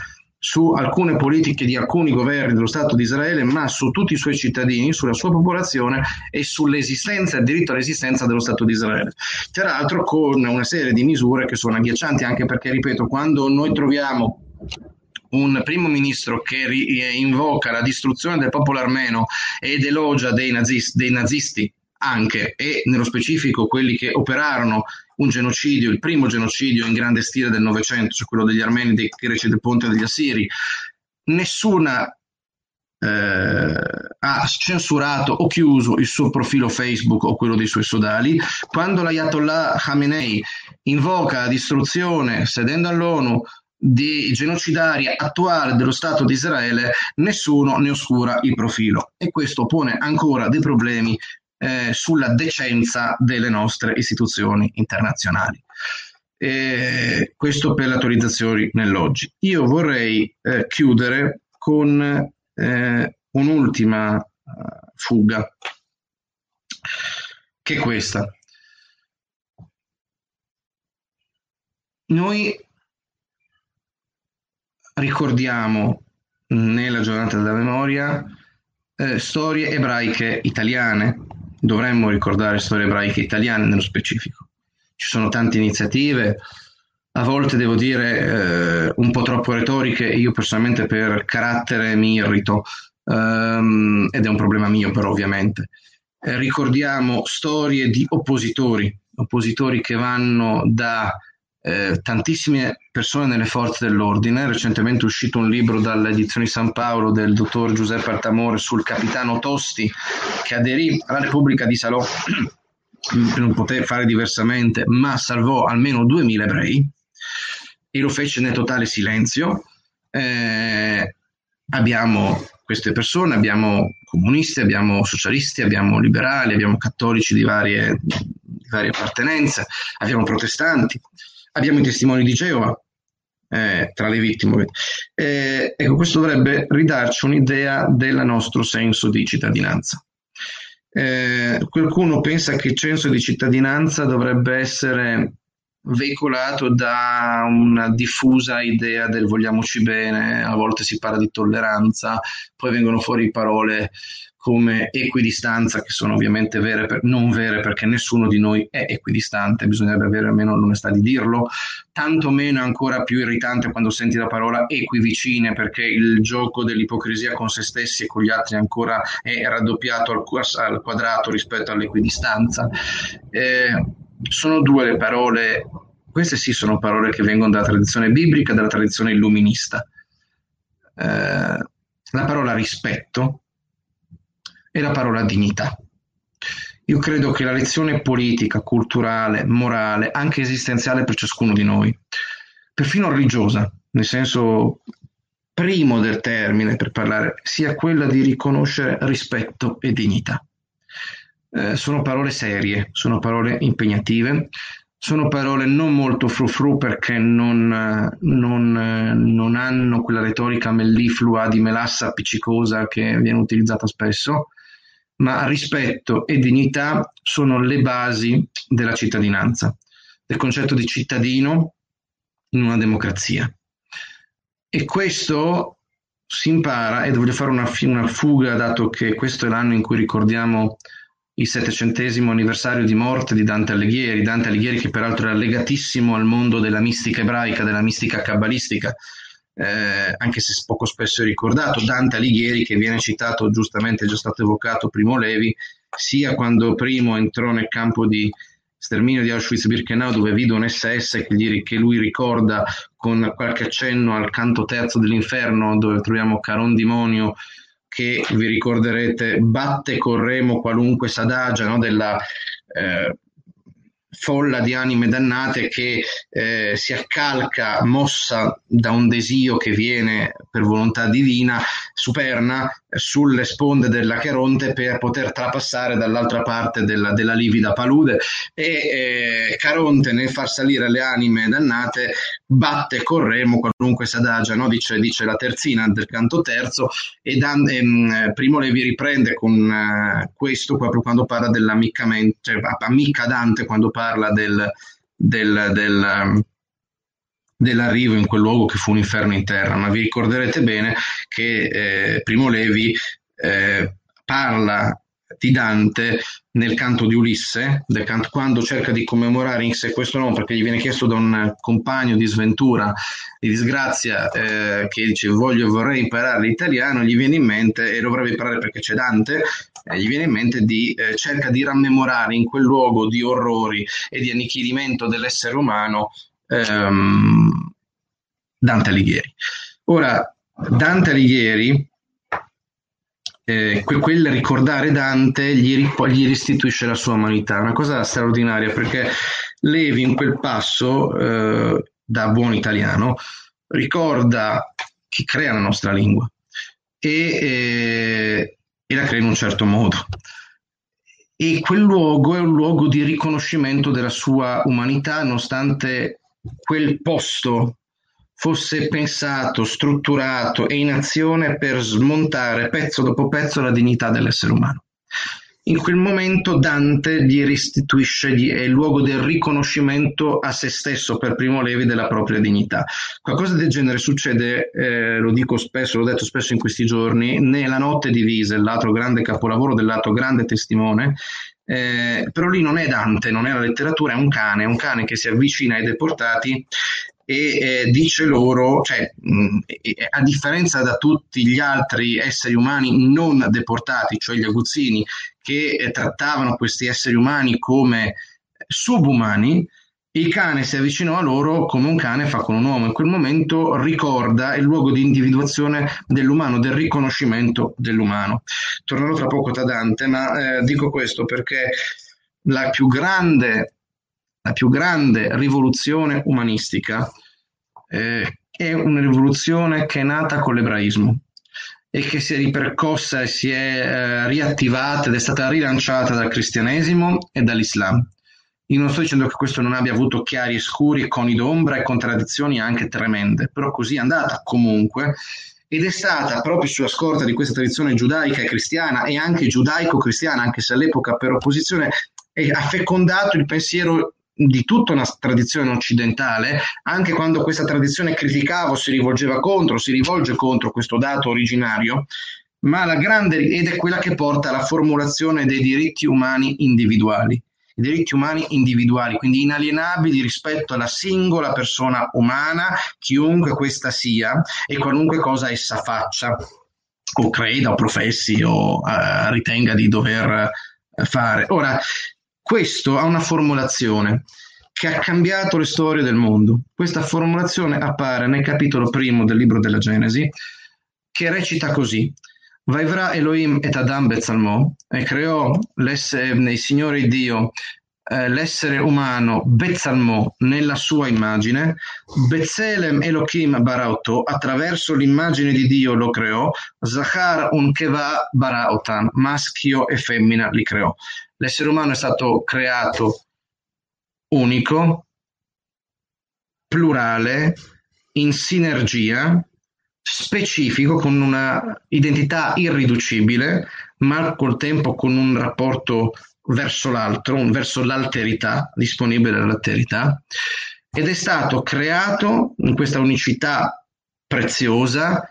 su alcune politiche di alcuni governi dello Stato di Israele, ma su tutti i suoi cittadini, sulla sua popolazione e sull'esistenza il diritto all'esistenza dello Stato di Israele. Tra l'altro con una serie di misure che sono agghiaccianti, anche perché, ripeto, quando noi troviamo un primo ministro che ri- invoca la distruzione del popolo armeno ed elogia dei, nazisti, dei nazisti anche e nello specifico quelli che operarono un genocidio, il primo genocidio in grande stile del Novecento, cioè quello degli armeni, dei greci del ponte degli assiri, nessuna eh, ha censurato o chiuso il suo profilo Facebook o quello dei suoi sodali. Quando l'Ayatollah Khamenei invoca la distruzione, sedendo all'ONU, di genocidaria attuale dello Stato di Israele, nessuno ne oscura il profilo. E questo pone ancora dei problemi eh, sulla decenza delle nostre istituzioni internazionali. E questo per le autorizzazioni nell'oggi. Io vorrei eh, chiudere con eh, un'ultima uh, fuga, che è questa. Noi ricordiamo nella giornata della memoria eh, storie ebraiche italiane, dovremmo ricordare storie ebraiche italiane nello specifico. Ci sono tante iniziative, a volte devo dire eh, un po' troppo retoriche, io personalmente per carattere mi irrito, um, ed è un problema mio però ovviamente. Eh, ricordiamo storie di oppositori, oppositori che vanno da eh, tantissime persone nelle forze dell'ordine. Recentemente è uscito un libro dalle edizioni San Paolo del dottor Giuseppe Altamore sul capitano Tosti che aderì alla Repubblica di Salò, <clears throat> non poté fare diversamente, ma salvò almeno 2000 ebrei e lo fece nel totale silenzio. Eh, abbiamo queste persone, abbiamo comunisti, abbiamo socialisti, abbiamo liberali, abbiamo cattolici di varie, di varie appartenenze, abbiamo protestanti abbiamo i testimoni di Geova eh, tra le vittime. Eh, ecco, questo dovrebbe ridarci un'idea del nostro senso di cittadinanza. Eh, qualcuno pensa che il senso di cittadinanza dovrebbe essere veicolato da una diffusa idea del vogliamoci bene, a volte si parla di tolleranza, poi vengono fuori parole come equidistanza, che sono ovviamente vere per, non vere perché nessuno di noi è equidistante, bisognerebbe avere almeno l'onestà di dirlo, tanto meno è ancora più irritante quando senti la parola equivicine perché il gioco dell'ipocrisia con se stessi e con gli altri ancora è raddoppiato al, al quadrato rispetto all'equidistanza. Eh, sono due le parole, queste sì sono parole che vengono dalla tradizione biblica, dalla tradizione illuminista. Eh, la parola rispetto e la parola dignità. Io credo che la lezione politica, culturale, morale, anche esistenziale per ciascuno di noi, perfino religiosa, nel senso primo del termine per parlare, sia quella di riconoscere rispetto e dignità. Eh, sono parole serie, sono parole impegnative, sono parole non molto frufru perché non, non, non hanno quella retorica melliflua di melassa appiccicosa che viene utilizzata spesso, ma rispetto e dignità sono le basi della cittadinanza, del concetto di cittadino in una democrazia. E questo si impara, e voglio fare una, una fuga, dato che questo è l'anno in cui ricordiamo il settecentesimo anniversario di morte di Dante Alighieri, Dante Alighieri che peraltro era legatissimo al mondo della mistica ebraica, della mistica cabalistica, eh, anche se poco spesso ricordato, Dante Alighieri che viene citato giustamente, è già stato evocato Primo Levi, sia quando Primo entrò nel campo di sterminio di Auschwitz-Birkenau dove vide un SS che, lui ricorda con qualche accenno al canto terzo dell'inferno dove troviamo Caron Dimonio che vi ricorderete batte corremo qualunque sadagia no, della eh, folla di anime dannate che eh, si accalca, mossa da un desio che viene per volontà divina, superna sulle sponde della Cheronte per poter trapassare dall'altra parte della, della livida palude e eh, Caronte nel far salire le anime dannate batte con remo qualunque s'adagia, no? dice, dice, la terzina del canto terzo e Dan, ehm, Primo Levi riprende con eh, questo proprio quando parla dell'ammiccamento, cioè ammicca Dante quando parla del, del, del um, dell'arrivo in quel luogo che fu un inferno in terra, ma vi ricorderete bene che eh, Primo Levi eh, parla di Dante nel canto di Ulisse, canto, quando cerca di commemorare in sé questo nome perché gli viene chiesto da un compagno di sventura, di disgrazia, eh, che dice voglio, vorrei imparare l'italiano, gli viene in mente, e dovrebbe imparare perché c'è Dante, eh, gli viene in mente di eh, cerca di rammemorare in quel luogo di orrori e di annichilimento dell'essere umano ehm, Dante Alighieri. Ora, Dante Alighieri eh, quel ricordare Dante gli, gli, restituisce la sua umanità, una cosa straordinaria perché Levi in quel passo, eh, da buon italiano, ricorda chi crea la nostra lingua e, eh, e la crea in un certo modo. E quel luogo è un luogo di riconoscimento della sua umanità, nonostante quel posto fosse pensato, strutturato e in azione per smontare pezzo dopo pezzo la dignità dell'essere umano. In quel momento Dante gli restituisce gli, è il luogo del riconoscimento a se stesso per primo Levi della propria dignità. Qualcosa del genere succede, eh, lo dico spesso, l'ho detto spesso in questi giorni, nella notte di Wiesel, l'altro grande capolavoro dell'altro grande testimone, eh, però lì non è Dante, non è la letteratura, è un cane, un cane che si avvicina ai deportati e eh, dice loro, cioè, mh, a differenza da tutti gli altri esseri umani non deportati, cioè gli aguzzini, che eh, trattavano questi esseri umani come subumani, il cane si avvicinò a loro come un cane fa con un uomo. In quel momento ricorda il luogo di individuazione dell'umano, del riconoscimento dell'umano. Tornerò tra poco da Dante, ma eh, dico questo perché la più grande la più grande rivoluzione umanistica eh, è una rivoluzione che è nata con l'ebraismo e che si è ripercossa e si è eh, riattivata ed è stata rilanciata dal cristianesimo e dall'Islam. Io non sto dicendo che questo non abbia avuto chiari e scuri, coni d'ombra e contraddizioni anche tremende, però così è andata comunque ed è stata proprio sulla scorta di questa tradizione giudaica e cristiana e anche giudaico-cristiana, anche se all'epoca per opposizione ha fecondato il pensiero di tutta una tradizione occidentale, anche quando questa tradizione criticava o si rivolgeva contro, si rivolge contro questo dato originario, ma la grande ed è quella che porta alla formulazione dei diritti umani individuali. I diritti umani individuali, quindi inalienabili rispetto alla singola persona umana, chiunque questa sia e qualunque cosa essa faccia, o creda, o professi, o uh, ritenga di dover uh, fare. Ora, questo ha una formulazione che ha cambiato le storie del mondo. Questa formulazione appare nel capitolo primo del libro della Genesi, che recita così. Vaivra Elohim et Adam Bezzalmo, e creò il Signore Dio eh, l'essere umano Bezzalmo nella sua immagine, Bezzelem Elohim Barauto, attraverso l'immagine di Dio lo creò, Zachar un Keva Barautan, maschio e femmina li creò. L'essere umano è stato creato unico, plurale, in sinergia, specifico, con una identità irriducibile, ma col tempo con un rapporto verso l'altro, verso l'alterità, disponibile all'alterità, ed è stato creato in questa unicità preziosa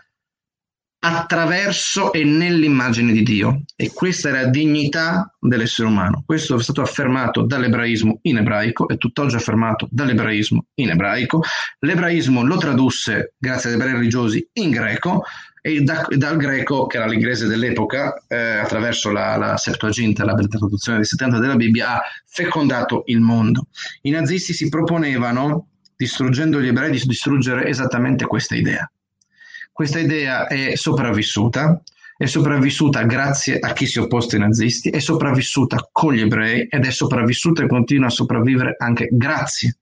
attraverso e nell'immagine di Dio. E questa è la dignità dell'essere umano. Questo è stato affermato dall'ebraismo in ebraico e tutt'oggi affermato dall'ebraismo in ebraico. L'ebraismo lo tradusse, grazie agli ebrei religiosi, in greco e da, dal greco, che era l'inglese dell'epoca, eh, attraverso la, la Septuaginta, la traduzione dei 70 della Bibbia, ha fecondato il mondo. I nazisti si proponevano, distruggendo gli ebrei, di distruggere esattamente questa idea questa idea è sopravvissuta, è sopravvissuta grazie a chi si è opposto ai nazisti, è sopravvissuta con gli ebrei ed è sopravvissuta e continua a sopravvivere anche grazie,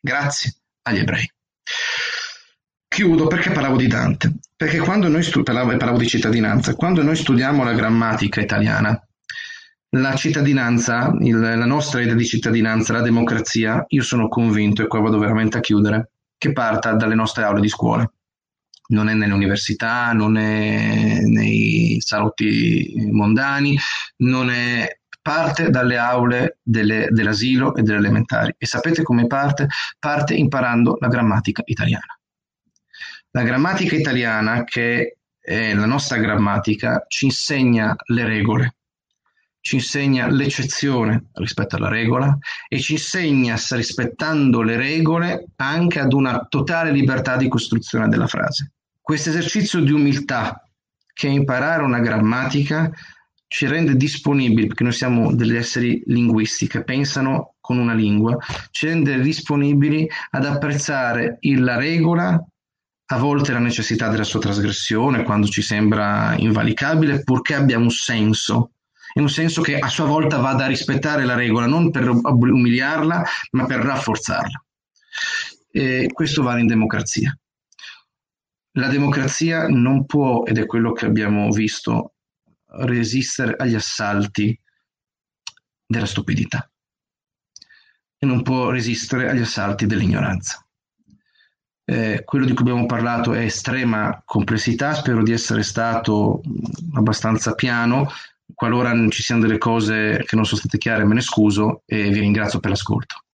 grazie agli ebrei. Chiudo perché parlavo di Dante, perché quando noi stu- parlavo, parlavo di cittadinanza, quando noi studiamo la grammatica italiana, la cittadinanza, il, la nostra idea di cittadinanza, la democrazia, io sono convinto, e qua vado veramente a chiudere, che parta dalle nostre aule di scuola non è nelle università, non è nei salotti mondani, non è parte dalle aule delle, dell'asilo e delle elementari. E sapete come parte? Parte imparando la grammatica italiana. La grammatica italiana, che è la nostra grammatica, ci insegna le regole, ci insegna l'eccezione rispetto alla regola e ci insegna, rispettando le regole, anche ad una totale libertà di costruzione della frase. Questo esercizio di umiltà, che è imparare una grammatica, ci rende disponibili, perché noi siamo degli esseri linguisti che pensano con una lingua, ci rende disponibili ad apprezzare la regola, a volte la necessità della sua trasgressione, quando ci sembra invalicabile, purché abbia un senso è un senso che a sua volta vada a rispettare la regola, non per umiliarla, ma per rafforzarla. E questo vale in democrazia. La democrazia non può, ed è quello che abbiamo visto, resistere agli assalti della stupidità e non può resistere agli assalti dell'ignoranza. Eh, quello di cui abbiamo parlato è estrema complessità, spero di essere stato abbastanza piano, Qualora ci siano delle cose che non sono state chiare, me ne scuso e vi ringrazio per l'ascolto.